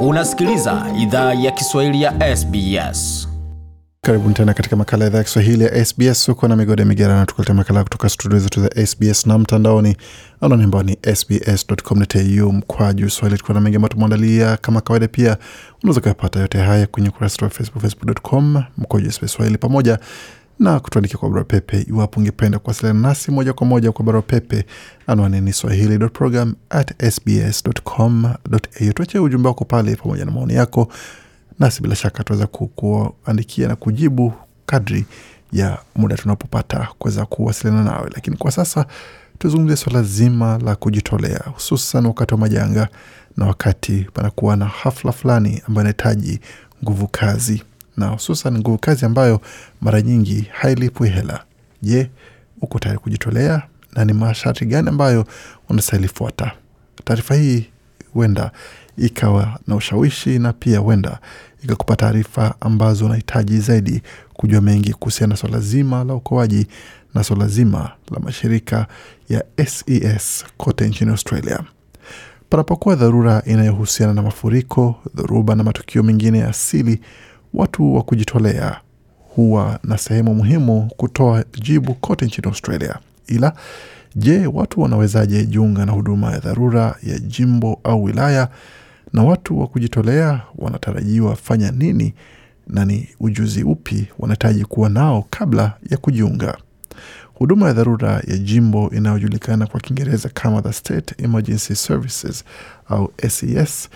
Unasikiliza idhaa ya Kiswahili ya SBS. Karibuni tena katika makala ya idhaa ya Kiswahili ya SBS. Huko na migode migerana, tukuletea makala kutoka studio zetu za SBS na mtandaoni anwani ambao ni sbs.com.au mkwaju swahili. Tukuwa na mengi ambayo tumeandalia kama kawaida. Pia unaweza kuyapata yote haya kwenye ukurasa wa Facebook, facebook.com mkwaju SBS swahili, pamoja na kutuandikia kwa barua pepe iwapo ungependa kuwasiliana nasi moja kwa moja kwa barua pepe. Anwani ni swahili.program@sbs.com.au. Tuache ujumbe wako pale pamoja na maoni yako nasi bila shaka tuweza kuandikia na kujibu kadri ya muda tunapopata kuweza kuwasiliana nawe. Lakini kwa sasa tuzungumzie swala zima la kujitolea, hususan wakati wa majanga na wakati panakuwa na hafla fulani ambayo inahitaji nguvu kazi, na hususan nguvu kazi ambayo mara nyingi hailipwi hela. Je, uko tayari kujitolea na ni masharti gani ambayo unastahili fuata? Taarifa hii huenda ikawa na ushawishi na pia huenda ikakupa taarifa ambazo unahitaji zaidi kujua mengi kuhusiana na swala zima la ukoaji na swala zima la mashirika ya SES kote nchini Australia. Panapokuwa dharura inayohusiana na mafuriko, dhoruba na matukio mengine ya asili, watu wa kujitolea huwa na sehemu muhimu kutoa jibu kote nchini Australia. Ila je, watu wanawezaje jiunga na huduma ya dharura ya jimbo au wilaya? Na watu wa kujitolea wanatarajiwa fanya nini na ni ujuzi upi wanahitaji kuwa nao kabla ya kujiunga? Huduma ya dharura ya jimbo inayojulikana kwa Kiingereza kama the State Emergency Services au SES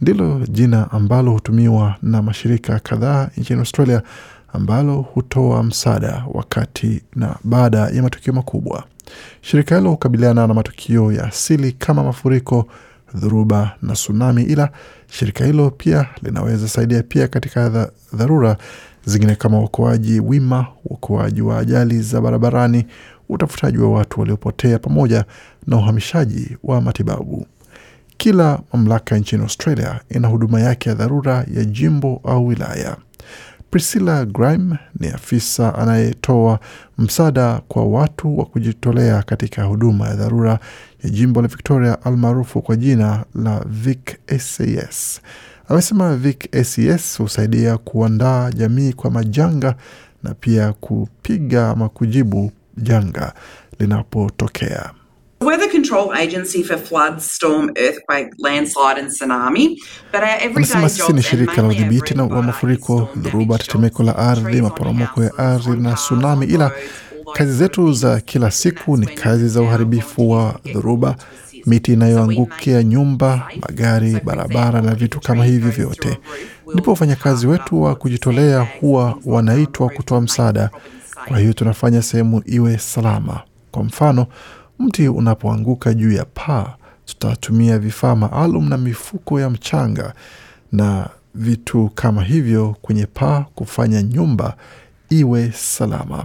ndilo jina ambalo hutumiwa na mashirika kadhaa nchini Australia ambalo hutoa msaada wakati na baada ya matukio makubwa. Shirika hilo hukabiliana na matukio ya asili kama mafuriko, dhoruba na tsunami, ila shirika hilo pia linaweza saidia pia katika dharura zingine kama uokoaji wima, uokoaji wa ajali za barabarani, utafutaji wa watu waliopotea, pamoja na uhamishaji wa matibabu. Kila mamlaka nchini Australia ina huduma yake ya dharura ya jimbo au wilaya. Priscilla Grime ni afisa anayetoa msaada kwa watu wa kujitolea katika huduma ya dharura ya jimbo la Victoria almaarufu kwa jina la Vic SES. Amesema Vic SES husaidia kuandaa jamii kwa majanga na pia kupiga ama kujibu janga linapotokea. We're the control agency for flood, storm, earthquake, landslide and tsunami. But our everyday Anasema sisi ni shirika la udhibiti wa mafuriko, dhoruba, tetemeko la ardhi, maporomoko ya ardhi na tsunami, ila kazi zetu za kila siku ni kazi za uharibifu wa dhoruba, miti inayoangukia nyumba, magari, barabara na vitu kama hivyo hivi vyote. Ndipo wafanyakazi wetu wa kujitolea huwa wanaitwa kutoa msaada. Kwa hiyo tunafanya sehemu iwe salama. Kwa mfano, mti unapoanguka juu ya paa, tutatumia vifaa maalum na mifuko ya mchanga na vitu kama hivyo kwenye paa kufanya nyumba iwe salama.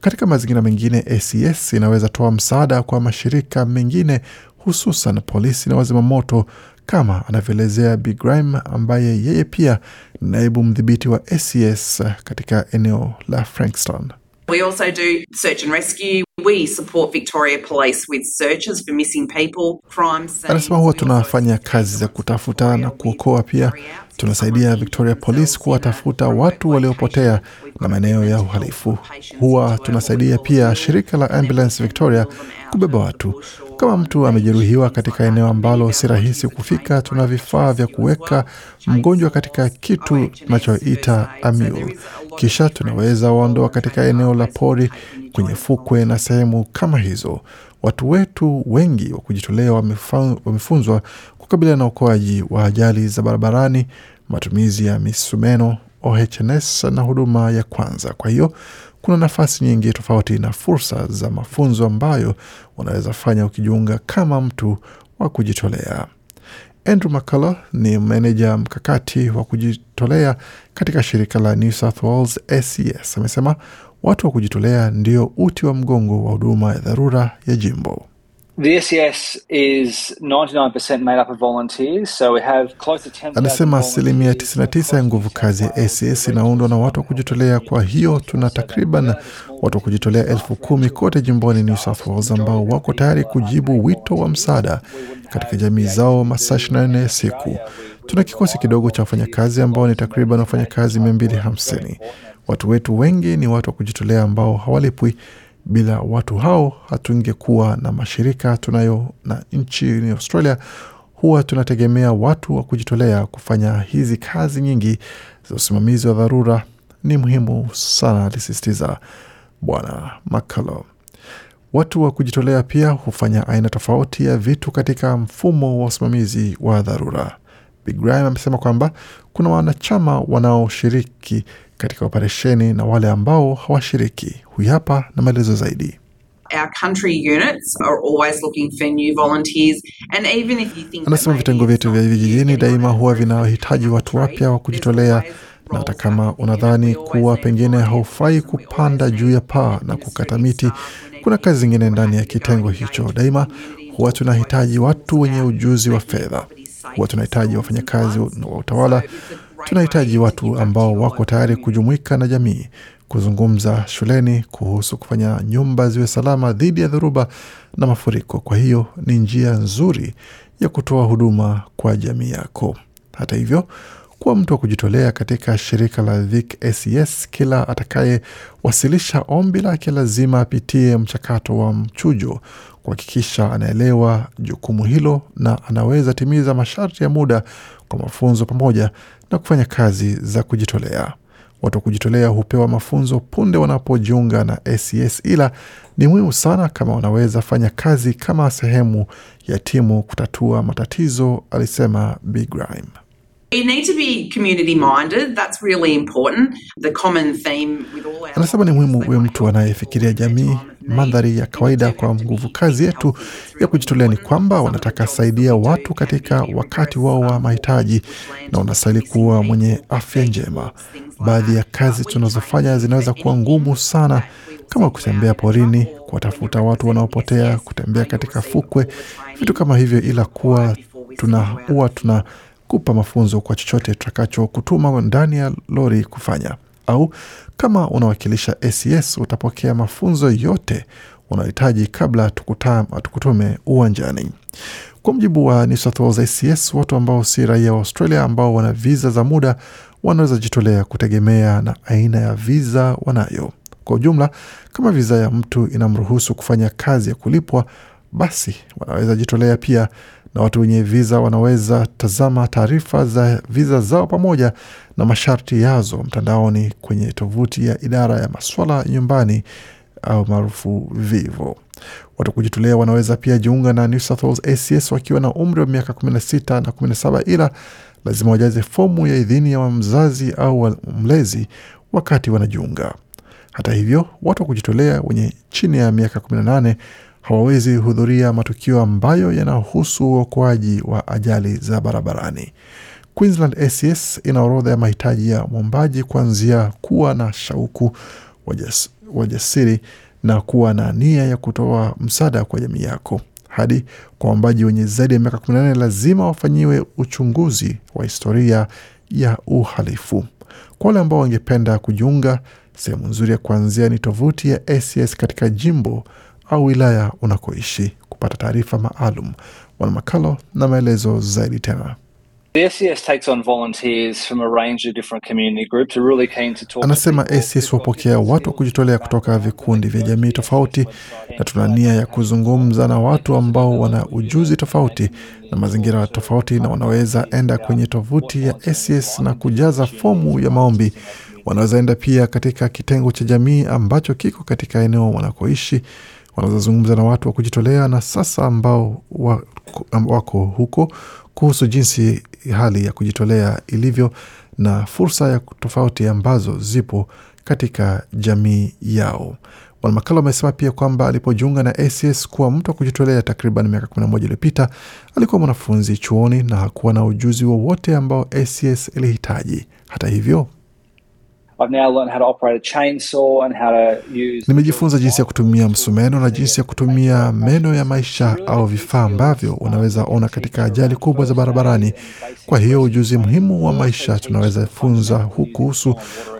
Katika mazingira mengine, ACS inaweza toa msaada kwa mashirika mengine, hususan polisi na wazima moto, kama anavyoelezea Big Grime ambaye yeye pia naibu mdhibiti wa ACS katika eneo la Frankston. We also do search and rescue. We support Victoria Police with searches for missing people, crimes. Anasema huwa tunafanya kazi za kutafuta na kuokoa pia. Tunasaidia Victoria Police kuwatafuta watu waliopotea na maeneo ya uhalifu. Huwa tunasaidia pia shirika la Ambulance Victoria kubeba watu. Kama mtu amejeruhiwa katika eneo ambalo si rahisi kufika, tuna vifaa vya kuweka mgonjwa katika kitu tunachoita first aid. So amule. there is a lot of Kisha tunaweza waondoa katika eneo la pori kwenye fukwe na sehemu kama hizo. Watu wetu wengi wa kujitolea wamefunzwa kukabiliana na uokoaji wa ajali za barabarani, matumizi ya misumeno, OHS na huduma ya kwanza. Kwa hiyo kuna nafasi nyingi tofauti na fursa za mafunzo ambayo unaweza fanya ukijiunga kama mtu wa kujitolea. Andrew McCullough ni meneja mkakati wa kujitolea katika shirika la New South Wales SES. Amesema watu wa kujitolea ndio uti wa mgongo wa huduma ya dharura ya jimbo. The SES is 99% made up of volunteers, so we have close to 10,000 Anasema asilimia 99 ya nguvu kazi ya ACS inaundwa na watu wa kujitolea. Kwa hiyo tuna takriban watu wa kujitolea elfu kumi kote jimboni New South Wales ambao wako tayari kujibu wito wa msaada katika jamii zao masaa 24 ya siku. Tuna kikosi kidogo cha wafanyakazi ambao ni takriban wafanyakazi 250. Watu wetu wengi ni watu wa kujitolea ambao hawalipwi. Bila watu hao hatungekuwa na mashirika tunayo, na nchini Australia huwa tunategemea watu wa kujitolea kufanya hizi kazi nyingi za usimamizi wa dharura. Ni muhimu sana, alisisitiza Bwana Makalo. Watu wa kujitolea pia hufanya aina tofauti ya vitu katika mfumo wa usimamizi wa dharura. Big Graham amesema kwamba kuna wanachama wanaoshiriki katika operesheni na wale ambao hawashiriki. Huyu hapa na maelezo zaidi. Our country units are always looking for new volunteers and even if you think that Anasema vitengo vyetu vya vijijini daima huwa vinahitaji watu wapya wa kujitolea, na hata kama unadhani kuwa pengine haufai kupanda juu ya paa na kukata miti, kuna kazi zingine ndani ya kitengo hicho. Daima huwa tunahitaji watu wenye ujuzi wa fedha, huwa tunahitaji wafanyakazi wa utawala, tunahitaji watu ambao wako tayari kujumuika na jamii, kuzungumza shuleni kuhusu kufanya nyumba ziwe salama dhidi ya dhoruba na mafuriko. Kwa hiyo ni njia nzuri ya kutoa huduma kwa jamii yako. Hata hivyo, kuwa mtu wa kujitolea katika shirika la Vic ACS, kila atakayewasilisha ombi lake lazima apitie mchakato wa mchujo kuhakikisha anaelewa jukumu hilo na anaweza timiza masharti ya muda kwa mafunzo pamoja na kufanya kazi za kujitolea. Watu wa kujitolea hupewa mafunzo punde wanapojiunga na ACS, ila ni muhimu sana kama wanaweza fanya kazi kama sehemu ya timu kutatua matatizo, alisema Big Grime. You need to be community minded. That's really important. The common theme with all our Anasema ni muhimu uwe mtu anayefikiria jamii. Mandhari ya kawaida kwa nguvu kazi yetu ya kujitolea ni kwamba wanataka saidia watu katika wakati wao wa mahitaji, na unastahili kuwa mwenye afya njema. Baadhi ya kazi tunazofanya zinaweza kuwa ngumu sana, kama kutembea porini, kuwatafuta watu wanaopotea, kutembea katika fukwe, vitu kama hivyo, ila kuwa tuna huwa tuna kupa mafunzo kwa chochote tutakacho kutuma ndani ya lori kufanya, au kama unawakilisha ACS utapokea mafunzo yote unahitaji kabla tukutume uwanjani. Kwa mujibu wa New South Wales ACS, watu ambao si raia wa Australia ambao wana viza za muda wanaweza jitolea kutegemea na aina ya viza wanayo. Kwa ujumla, kama viza ya mtu inamruhusu kufanya kazi ya kulipwa, basi wanaweza jitolea pia, na watu wenye viza wanaweza tazama taarifa za viza zao pamoja na masharti yazo mtandaoni kwenye tovuti ya idara ya maswala nyumbani au maarufu Vivo. Watu kujitolea wanaweza pia jiunga na New South Wales ACS wakiwa na umri wa miaka 16 na 17, ila lazima wajaze fomu ya idhini ya mzazi au mlezi wakati wanajiunga. Hata hivyo, watu wa kujitolea wenye chini ya miaka 18 hawawezi hudhuria matukio ambayo yanahusu uokoaji wa ajali za barabarani. Queensland ACS ina orodha ya mahitaji ya mwombaji kuanzia kuwa na shauku, wajas- wajasiri na kuwa na nia ya kutoa msaada kwa jamii yako hadi kwa waombaji wenye zaidi ya miaka 18 lazima wafanyiwe uchunguzi wa historia ya uhalifu. Kwa wale ambao wangependa kujiunga, sehemu nzuri ya kuanzia ni tovuti ya ACS katika jimbo au wilaya unakoishi kupata taarifa maalum. Wana makalo na maelezo zaidi tena. The SCS takes on volunteers from a range of different community groups. We're really keen to talk to Anasema ACS wapokea watu wa kujitolea kutoka vikundi vya jamii tofauti, na tuna nia ya kuzungumza na watu ambao wana ujuzi tofauti na mazingira tofauti, na wanaweza enda kwenye tovuti ya ACS na kujaza fomu ya maombi. Wanaweza enda pia katika kitengo cha jamii ambacho kiko katika eneo wanakoishi. Wanaweza zungumza na watu wa kujitolea na sasa ambao wako, huko kuhusu jinsi hali ya kujitolea ilivyo na fursa ya tofauti ambazo zipo katika jamii yao. Bwana Makala amesema pia kwamba alipojiunga na ACS kuwa mtu wa kujitolea takriban miaka 11 iliyopita, alikuwa mwanafunzi chuoni na hakuwa na ujuzi wowote ambao ACS ilihitaji. Hata hivyo, nimejifunza jinsi ya kutumia msumeno na jinsi ya kutumia meno ya maisha au vifaa ambavyo unaweza ona katika ajali kubwa za barabarani. Kwa hiyo ujuzi muhimu wa maisha tunaweza funza hu kuhusu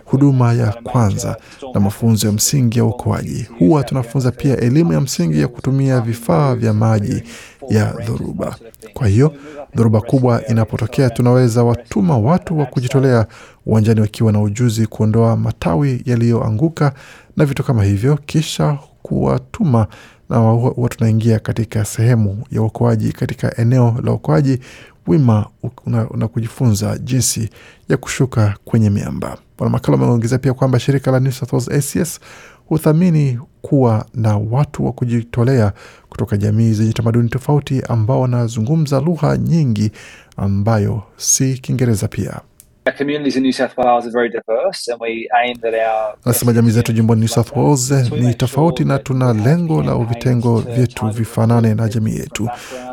huduma ya kwanza na mafunzo ya msingi ya uokoaji. Huwa tunafunza pia elimu ya msingi ya kutumia vifaa vya maji ya dhoruba. Kwa hiyo dhoruba kubwa inapotokea, tunaweza watuma watu wa kujitolea uwanjani wakiwa na ujuzi kuondoa matawi yaliyoanguka na vitu kama hivyo, kisha kuwatuma na huwa tunaingia katika sehemu ya uokoaji katika eneo la uokoaji wima na, una kujifunza jinsi ya kushuka kwenye miamba. Bwana Makala ameongezea pia kwamba shirika la New South Wales ACS huthamini kuwa na watu wa kujitolea kutoka jamii zenye tamaduni tofauti ambao wanazungumza lugha nyingi ambayo si Kiingereza pia. Anasema jamii zetu jimboni New South Wales ni tofauti na tuna lengo la vitengo vyetu vifanane na jamii yetu.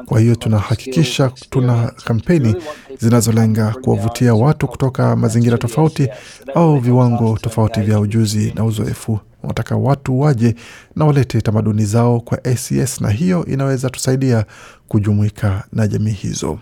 Kwa hiyo tunahakikisha tuna kampeni zinazolenga kuwavutia watu kutoka mazingira tofauti au viwango tofauti vya ujuzi na uzoefu. Wanataka watu waje na walete tamaduni zao kwa ACS, na hiyo inaweza tusaidia kujumuika na jamii hizo.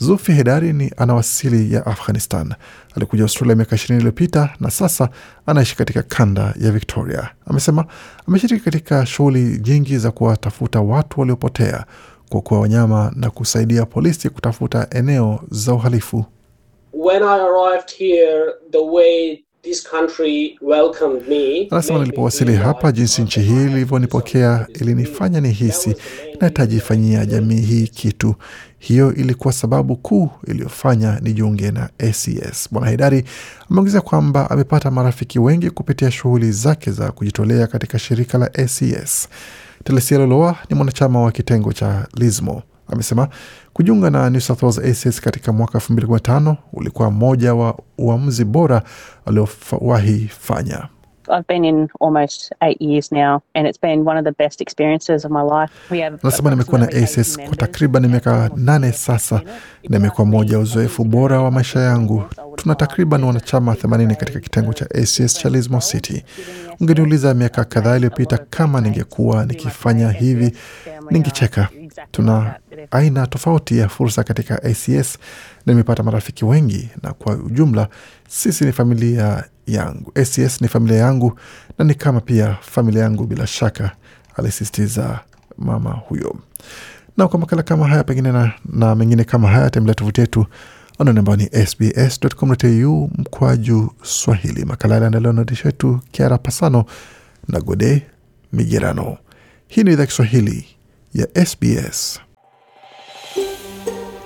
Zulfi Hedari ni anawasili ya Afghanistan. Alikuja Australia miaka ishirini iliyopita na sasa anaishi katika kanda ya Victoria. Amesema ameshiriki katika shughuli nyingi za kuwatafuta watu waliopotea, kuokoa wanyama na kusaidia polisi kutafuta eneo za uhalifu. When I arrived here, the way Anasema nilipowasili hapa, jinsi nchi hii ilivyonipokea ilinifanya nihisi nahitaji fanyia jamii hii kitu. Hiyo ilikuwa sababu kuu iliyofanya nijiunge na ACS. Bwana Haidari ameongezea kwamba amepata marafiki wengi kupitia shughuli zake za kujitolea katika shirika la ACS. Telesia Loloa ni mwanachama wa kitengo cha Lismo. Amesema kujiunga na New South Wales ACS katika mwaka 2015 ulikuwa mmoja wa uamuzi bora aliowahi fanya. Nasema nimekuwa na ACS kwa takriban miaka nane sasa na imekuwa moja ya uzoefu bora wa maisha yangu. Tuna takriban wanachama 80 katika kitengo cha ACS cha Lismore City. Ungeniuliza miaka kadhaa iliyopita kama ningekuwa nikifanya hivi, ningecheka. Tuna aina tofauti ya fursa katika ACS na nimepata marafiki wengi, na kwa ujumla sisi ni familia yangu. ACS ni familia yangu na ni kama pia familia yangu bila shaka, alisisitiza mama huyo. Na kwa makala kama haya pengine na, na mengine kama haya tembelea tovuti yetu anwani ambayo ni sbs.com.au mkwaju Swahili. Makala yaliandaliwa na waandishi wetu Kiara Pasano na Gode Migerano. Hii ni idhaa Kiswahili ya SBS.